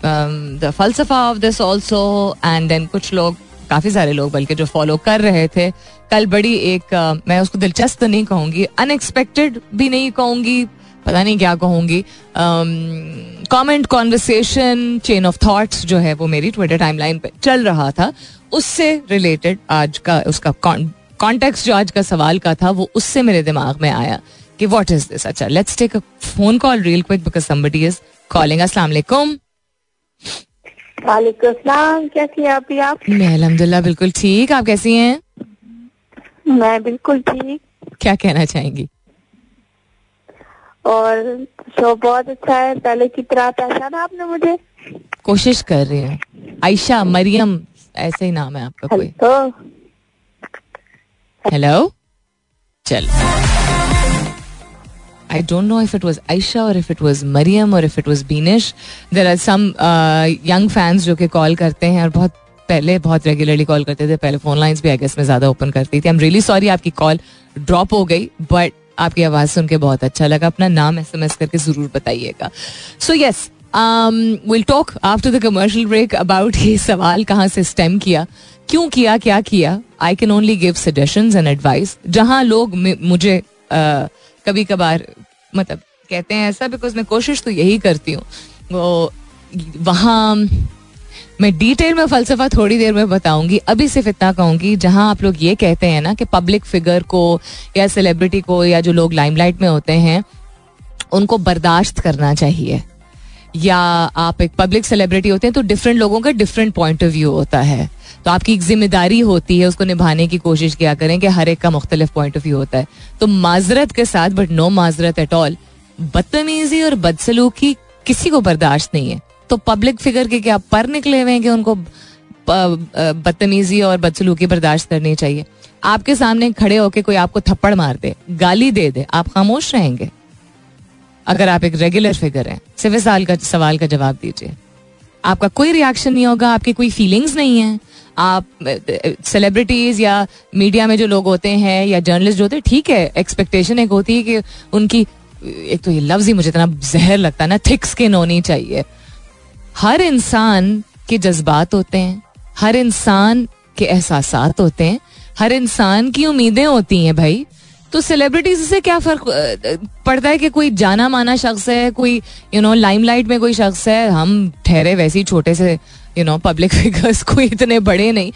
the फलसफा of this also and then कुछ लोग काफ़ी सारे लोग बल्कि जो फॉलो कर रहे थे कल बड़ी एक uh, मैं उसको दिलचस्प तो नहीं कहूँगी अनएक्सपेक्टेड भी नहीं कहूँगी पता नहीं क्या कहूँगी। Comment conversation chain of thoughts जो है वो मेरी ट्विटर टाइमलाइन पे चल रहा था। उससे रिलेटेड आज का उसका कॉन्टेक्स्ट जो आज का सवाल का था वो उससे मेरे दिमाग में आया कि व्हाट इज़ दिस अच्छा let's take a phone call real quick because somebody is calling अस्सलाम वालेकुम वालेकुम कैसी हैं आप आप? मैं अल्हम्दुलिल्लाह बिल्कुल ठीक। आप कैसी हैं? मैं बिल्कुल ठीक। क्या कहना चाहेंगी? और शो बहुत अच्छा है। पहले की तरह पहचाना आपने मुझे कोशिश कर रही हूँ। आयशा मरियम ऐसे ही नाम है आपका कोई। हेलो। चल। I don't know if it was Aisha or if it was Mariam or if it was Beenish. There are some uh, young fans जो कि कॉल करते हैं और बहुत पहले बहुत रेगुलरली कॉल करते थे। पहले फ़ोन लाइंस भी आई गेस में ज़्यादा ओपन करती थी। आई एम रियली सॉरी आपकी कॉल ड्रॉप हो गई बट आपकी आवाज़ सुन के बहुत अच्छा लगा। अपना नाम एस एम एस करके ज़रूर बताइएगा। So yes will talk after the commercial break about ये सवाल कहाँ से स्टेम किया क्यों किया क्या किया। I can only give suggestion and advice जहाँ लोग मुझे uh, कभी कभार मतलब कहते हैं ऐसा बिकॉज़ मैं कोशिश तो यही करती हूँ। वो वहाँ मैं डिटेल में फलसफा थोड़ी देर में बताऊँगी। अभी सिर्फ़ इतना कहूँगी, जहाँ आप लोग ये कहते हैं ना कि पब्लिक फिगर को या सेलिब्रिटी को या जो लोग लाइमलाइट में होते हैं, उनको बर्दाश्त करना चाहिए। या आप एक पब्लिक सेलिब्रिटी होते हैं तो डिफरेंट लोगों का डिफरेंट पॉइंट ऑफ़ व्यू होता है। तो आपकी एक ज़िम्मेदारी होती है उसको निभाने की कोशिश किया करें कि हर एक का मुख्तलिफ़ पॉइंट ऑफ़ व्यू होता है। तो माजरत के साथ बट नो माजरत एट ऑल बदतमीजी और बदसलूकी किसी को बर्दाश्त नहीं है। तो पब्लिक फिगर के क्या पर निकले हुए हैं कि उनको बदतमीजी और बदसलूकी बर्दाश्त करनी चाहिए? आपके सामने खड़े होके कोई आपको थप्पड़ मार दे, गाली दे दे, आप खामोश रहेंगे? अगर आप एक रेगुलर फिगर हैं, सिर्फ़ साल का, सवाल का जवाब दीजिए। आपका कोई रिएक्शन नहीं होगा, आपकी कोई फीलिंग्स नहीं है। आप सेलिब्रिटीज या मीडिया में जो लोग होते हैं या जर्नलिस्ट जो होते हैं, ठीक है एक्सपेक्टेशन एक होती है कि उनकी, एक तो ये लफ्ज ही मुझे इतना जहर लगता है ना थिक स्किन होनी चाहिए। हर इंसान के जज्बात होते हैं, हर इंसान के एहसास होते हैं, हर इंसान की उम्मीदें होती हैं भाई। तो सेलिब्रिटीज से क्या फ़र्क पड़ता है कि कोई जाना माना शख्स है, कोई यू नो लाइमलाइट में कोई शख्स है, हम ठहरे वैसे ही छोटे से यू नो पब्लिक फिगर्स कोई इतने बड़े नहीं।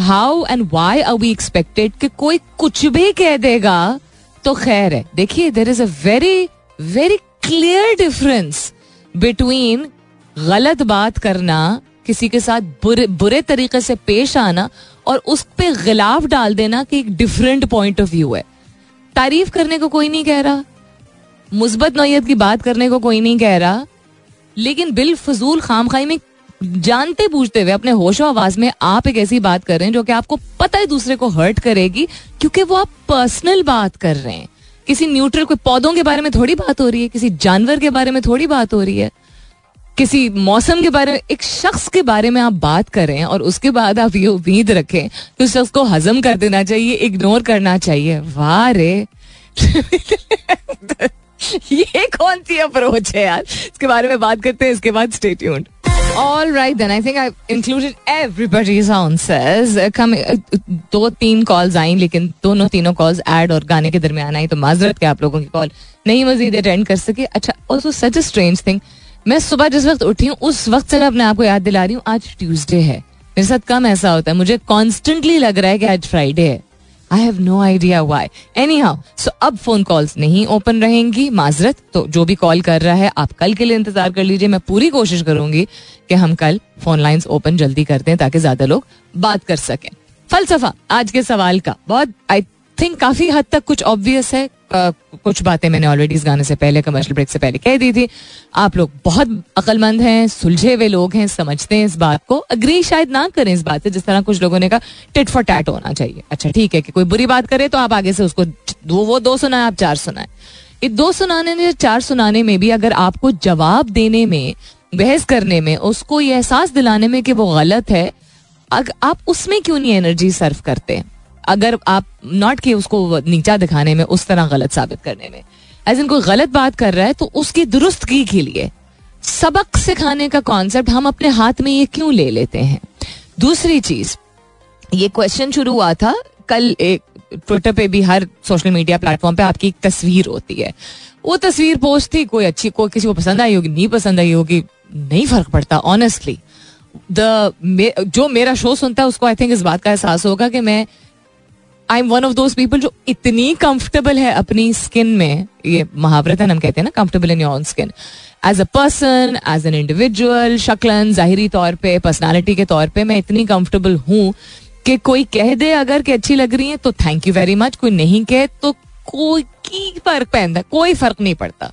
How and why are we expected कि कोई कुछ भी कह देगा तो खैर है। देखिए there is a very very clear difference between गलत बात करना, किसी के साथ बुरे बुरे तरीके से पेश आना और उस पर गिलाफ डाल देना कि एक डिफरेंट पॉइंट ऑफ़ व्यू है। तारीफ़ करने को कोई नहीं कह रहा। मुस्बत नोयत की बात करने को कोई नहीं कह रहा। लेकिन बिल फजूल खाम खाई में जानते पूछते हुए, अपने होशो आवाज़ में आप एक ऐसी बात कर रहे हैं जो कि आपको पता है दूसरे को हर्ट करेगी, क्योंकि वो आप पर्सनल बात कर रहे हैं। किसी न्यूट्रल कोई पौधों के बारे में थोड़ी बात हो रही है, किसी जानवर के बारे में थोड़ी बात हो रही है। किसी मौसम के बारे में एक शख्स के बारे में आप बात करें और उसके बाद आप ये उम्मीद रखें कि उस शख्स को हजम कर देना चाहिए इग्नोर करना चाहिए। वाह रे। ये कौन सी अप्रोच है यार? इसके बारे में बात करते हैं इसके बाद stay tuned All right, then I think I've included everybody's answers. दो तीन कॉल्स आई लेकिन दोनों तीनों कॉल्स एड और गाने के दरमियान आई तो माजरत के आप लोगों की कॉल नहीं मजीद अटेंड कर सके। अच्छा also such a strange thing मैं सुबह जिस वक्त उठी हूँ, उस वक्त से मैं अपने आप को याद दिला रही हूँ, आज ट्यूसडे है। मेरे साथ कम ऐसा होता है, मुझे कॉन्स्टेंटली लग रहा है कि आज फ्राइडे है। I have no idea why anyhow so अब फ़ोन कॉल्स नहीं ओपन रहेंगी। माजरत तो जो भी कॉल कर रहा है, आप कल के लिए इंतज़ार कर लीजिए। मैं पूरी कोशिश करूँगी कि हम कल फ़ोन लाइंस ओपन जल्दी कर दें, ताकि ज़्यादा लोग बात कर सकें। फलसफा, आज के सवाल का। बहुत आई थिंक काफ़ी हद तक कुछ ऑब्वियस है। कुछ बातें मैंने ऑलरेडी इस गाने से पहले कमर्शियल ब्रेक से पहले कह दी थी। आप लोग बहुत अकलमंद हैं, सुलझे हुए लोग हैं, समझते हैं इस बात को। अग्री शायद ना करें इस बात से, जिस तरह कुछ लोगों ने कहा टिट फॉर टैट होना चाहिए। अच्छा ठीक है कि कोई बुरी बात करे तो आप आगे से उसको दो, वो दो सुनाए, आप चार सुनाए। ये दो सुनाने में चार सुनाने में भी अगर आपको जवाब देने में, बहस करने में, उसको ये एहसास दिलाने में कि वो गलत है आप उसमें क्यों नहीं एनर्जी सर्व करते? हैं अगर आप नॉट के उसको नीचा दिखाने में, उस तरह गलत साबित करने में। एज इन कोई गलत बात कर रहा है तो उसकी दुरुस्तगी के लिए सबक सिखाने का कॉन्सेप्ट हम अपने हाथ में ये क्यों ले लेते हैं? दूसरी चीज़, ये क्वेश्चन शुरू हुआ था, कल एक ट्विटर पे भी हर सोशल मीडिया प्लेटफॉर्म पे आपकी एक तस्वीर होती है। वो तस्वीर पोस्ट थी, कोई अच्छी, कोई किसी को पसंद आई होगी, नहीं पसंद आई होगी, नहीं फ़र्क पड़ता ऑनेस्टली द जो मेरा शो सुनता है, उसको आई थिंक इस बात का एहसास होगा कि मैं I am one of those people जो इतनी कंफर्टेबल है अपनी स्किन में। ये महावरत हम कहते हैं ना comfortable in your skin as a person as an individual शक्लन जाहिरी तौर पे पर्सनालिटी के तौर पे मैं इतनी कंफर्टेबल हूँ कि कोई कह दे अगर कि अच्छी लग रही है तो थैंक यू वेरी मच कोई नहीं कहे तो कोई की फ़र्क पहनता, कोई फ़र्क नहीं पड़ता।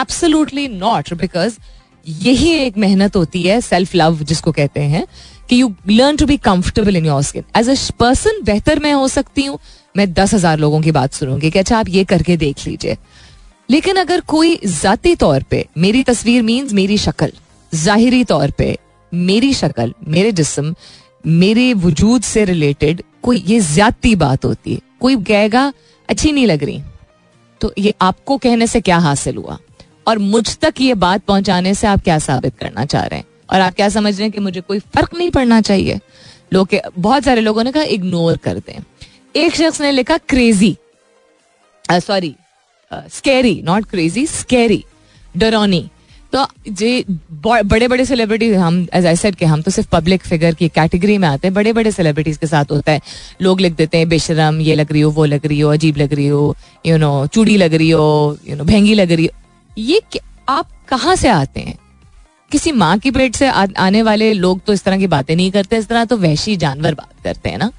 एब्सोल्युटली नॉट बिकॉज़ यही एक मेहनत होती है सेल्फ लव जिसको कहते हैं। कि you learn to be comfortable in your skin as a person बेहतर मैं हो सकती हूँ। मैं दस हज़ार लोगों की बात सुनूँगी कि अच्छा आप ये करके देख लीजिए। लेकिन अगर कोई जाती तौर पे, मेरी तस्वीर मीन्स मेरी शक्ल। जाहिरी तौर पे, मेरी शक्ल, मेरे जिसम, मेरे वजूद से रिलेटेड कोई ये ज़्यादा बात होती है। कोई कहेगा, अच्छी नहीं लग रही। तो ये आपको कहने से क्या हासिल हुआ? और मुझ तक ये बात पहुँचाने से आप क्या साबित करना चाह रहे हैं? और आप क्या समझ रहे हैं कि मुझे कोई फ़र्क नहीं पड़ना चाहिए? लोग बहुत सारे लोगों ने कहा इग्नोर कर दें. एक शख्स ने लिखा crazy sorry scary not crazy scary डरोनी तो जे बड़े बड़े सेलिब्रिटी हम एज आई सेड के हम तो सिर्फ़ पब्लिक फिगर की कैटेगरी में आते हैं बड़े बड़े सेलिब्रिटीज के साथ होता है। लोग लिख देते हैं, बेशरम, ये लग रही हो, वो लग रही हो, अजीब लग रही हो यू नो चूड़ी लग रही हो यू नो भेंगी लग रही हो. ये आप कहाँ से आते हैं? किसी माँ की पेट से आ, आने वाले लोग तो इस तरह की बातें नहीं करते इस तरह तो वैशी जानवर बात करते हैं ना।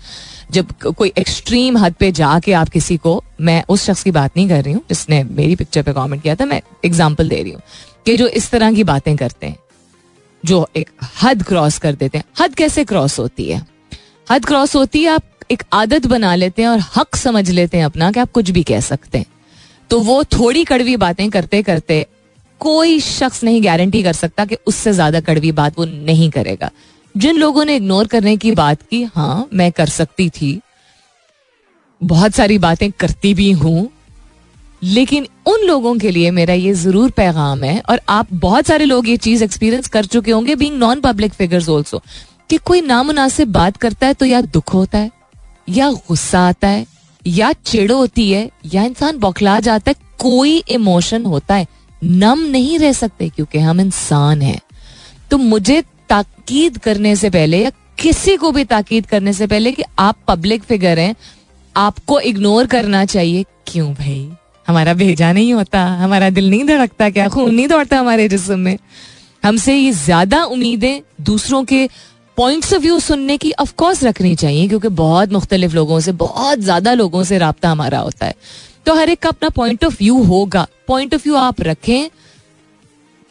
जब कोई एक्सट्रीम हद पे जाके आप किसी को मैं उस शख्स की बात नहीं कर रही हूँ जिसने मेरी पिक्चर पे कमेंट किया था मैं एग्ज़ाम्पल दे रही हूँ कि जो इस तरह की बातें करते हैं जो एक हद क्रॉस कर देते हैं। हद कैसे क्रॉस होती है? हद क्रॉस होती है आप एक आदत बना लेते हैं और हक समझ लेते हैं अपना कि आप कुछ भी कह सकते हैं। तो वो थोड़ी कड़वी बातें करते करते कोई शख्स नहीं गारंटी कर सकता कि उससे ज़्यादा कड़वी बात वो नहीं करेगा। जिन लोगों ने इग्नोर करने की बात की हाँ मैं कर सकती थी। बहुत सारी बातें करती भी हूँ। लेकिन उन लोगों के लिए मेरा ये ज़रूर पैगाम है, और आप बहुत सारे लोग ये चीज़ एक्सपीरियंस कर चुके होंगे being non public figures also कि कोई नामुनासिब बात करता है तो या दुख होता है, या गुस्सा आता है, या चिड़ होती है, या इंसान बौखला जाता है, कोई इमोशन होता है। नम नहीं रह सकते क्योंकि हम इंसान हैं। तो मुझे ताकीद करने से पहले या किसी को भी ताकीद करने से पहले कि आप पब्लिक फिगर हैं, आपको इग्नोर करना चाहिए। क्यों भाई? हमारा भेजा नहीं होता, हमारा दिल नहीं धड़कता, क्या खून नहीं दौड़ता हमारे जिसम में? हमसे ये ज़्यादा उम्मीदें दूसरों के पॉइंट्स ऑफ़ व्यू सुनने की ऑफकोर्स रखनी चाहिए, क्योंकि बहुत मुख्तलिफ़ लोगों से, बहुत ज़्यादा लोगों से रबता हमारा होता है। तो हर एक का अपना पॉइंट ऑफ़ व्यू होगा। पॉइंट ऑफ़ व्यू आप रखें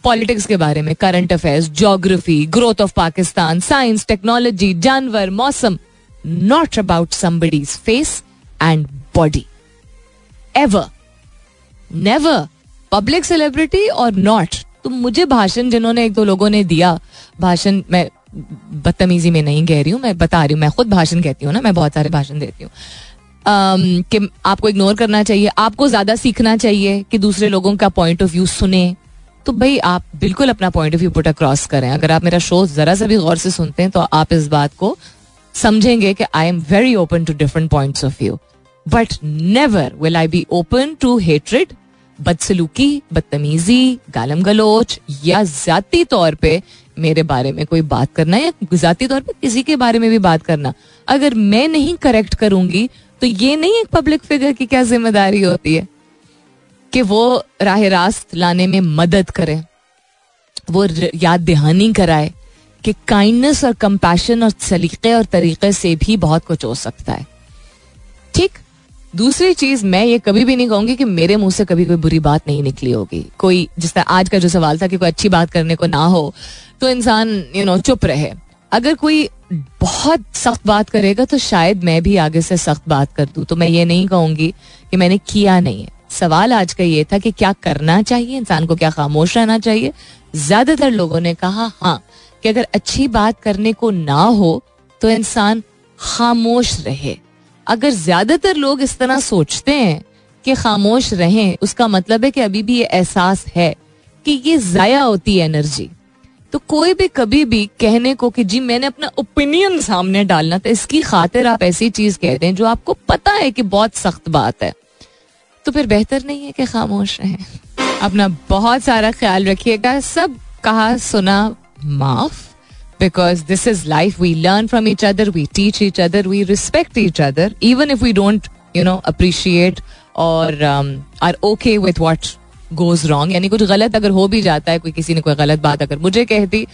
पॉलिटिक्स के बारे में current affairs geography growth of Pakistan science technology जानवर, मौसम। Not about somebody's face and body ever never public celebrity और नॉट तो मुझे भाषण जिन्होंने एक दो लोगों ने दिया, भाषण मैं बदतमीजी में नहीं कह रही हूँ, मैं बता रही हूँ, मैं खुद भाषण कहती हूँ ना, मैं बहुत सारे भाषण देती हूँ। कि आपको इग्नोर करना चाहिए, आपको ज़्यादा सीखना चाहिए कि दूसरे लोगों का पॉइंट ऑफ़ व्यू सुने। तो भाई, आप बिल्कुल अपना point of view put across करें। अगर आप मेरा शो जरा सा भी गौर से सुनते हैं तो आप इस बात को समझेंगे कि I am very open to different point of view but never will I be open to hatred बदसलूकी, बदतमीजी, गालम गलोच, या जाती तौर पे मेरे बारे में कोई बात करना या जाती तौर पे किसी के बारे में भी बात करना। अगर मैं नहीं करेक्ट करूँगी तो ये नहीं एक पब्लिक फिगर की क्या ज़िम्मेदारी होती है? कि वो राह रास्त लाने में मदद करे, वो याद दहानी कराए कि काइंडनेस और कंपैशन और सलीके और तरीके से भी बहुत कुछ हो सकता है। ठीक? दूसरी चीज़ मैं ये कभी भी नहीं कहूँगी कि मेरे मुँह से कभी कोई बुरी बात नहीं निकली होगी। कोई, जिस तरह आज का जो सवाल था कि कोई अच्छी बात करने को ना हो तो इंसान यू नो चुप रहे। अगर कोई बहुत सख्त बात करेगा तो शायद मैं भी आगे से सख्त बात कर दूँ। तो मैं ये नहीं कहूँगी कि मैंने किया नहीं है। सवाल आज का ये था कि क्या करना चाहिए, इंसान को क्या खामोश रहना चाहिए? ज़्यादातर लोगों ने कहा हाँ कि अगर अच्छी बात करने को ना हो तो इंसान खामोश रहे। अगर ज़्यादातर लोग इस तरह सोचते हैं कि खामोश रहें, उसका मतलब है कि अभी भी ये एहसास है कि ये जाया होती है एनर्जी। तो कोई भी कभी भी कहने को कि जी मैंने अपना ओपिनियन सामने डालना था इसकी खातिर आप ऐसी चीज़ कहते हैं जो आपको पता है कि बहुत सख्त बात है। तो फिर बेहतर नहीं है कि खामोश रहें। अपना बहुत सारा ख्याल रखिएगा। सब कहा, सुना, माफ़। Because this is life we learn from each other we teach each other we respect each other even if we don't you know appreciate or are okay with what goes wrong यानी कुछ गलत अगर हो भी जाता है, कोई किसी ने कोई गलत बात अगर मुझे कह दी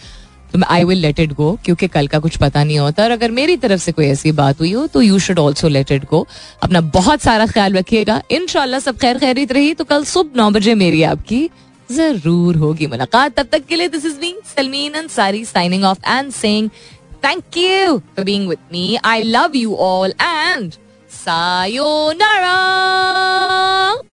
तो I will let it go क्योंकि कल का कुछ पता नहीं होता। और अगर मेरी तरफ़ से कोई ऐसी बात हुई हो तो you should also let it go अपना बहुत सारा ख्याल रखिएगा। इन सब खैर खैरित रही तो कल सुबह नौ बजे मेरी आपकी ज़रूर होगी मुलाकात। तब तक के लिए this is me Salmeen Ansari signing off and saying thank you for being with me I love you all and sayonara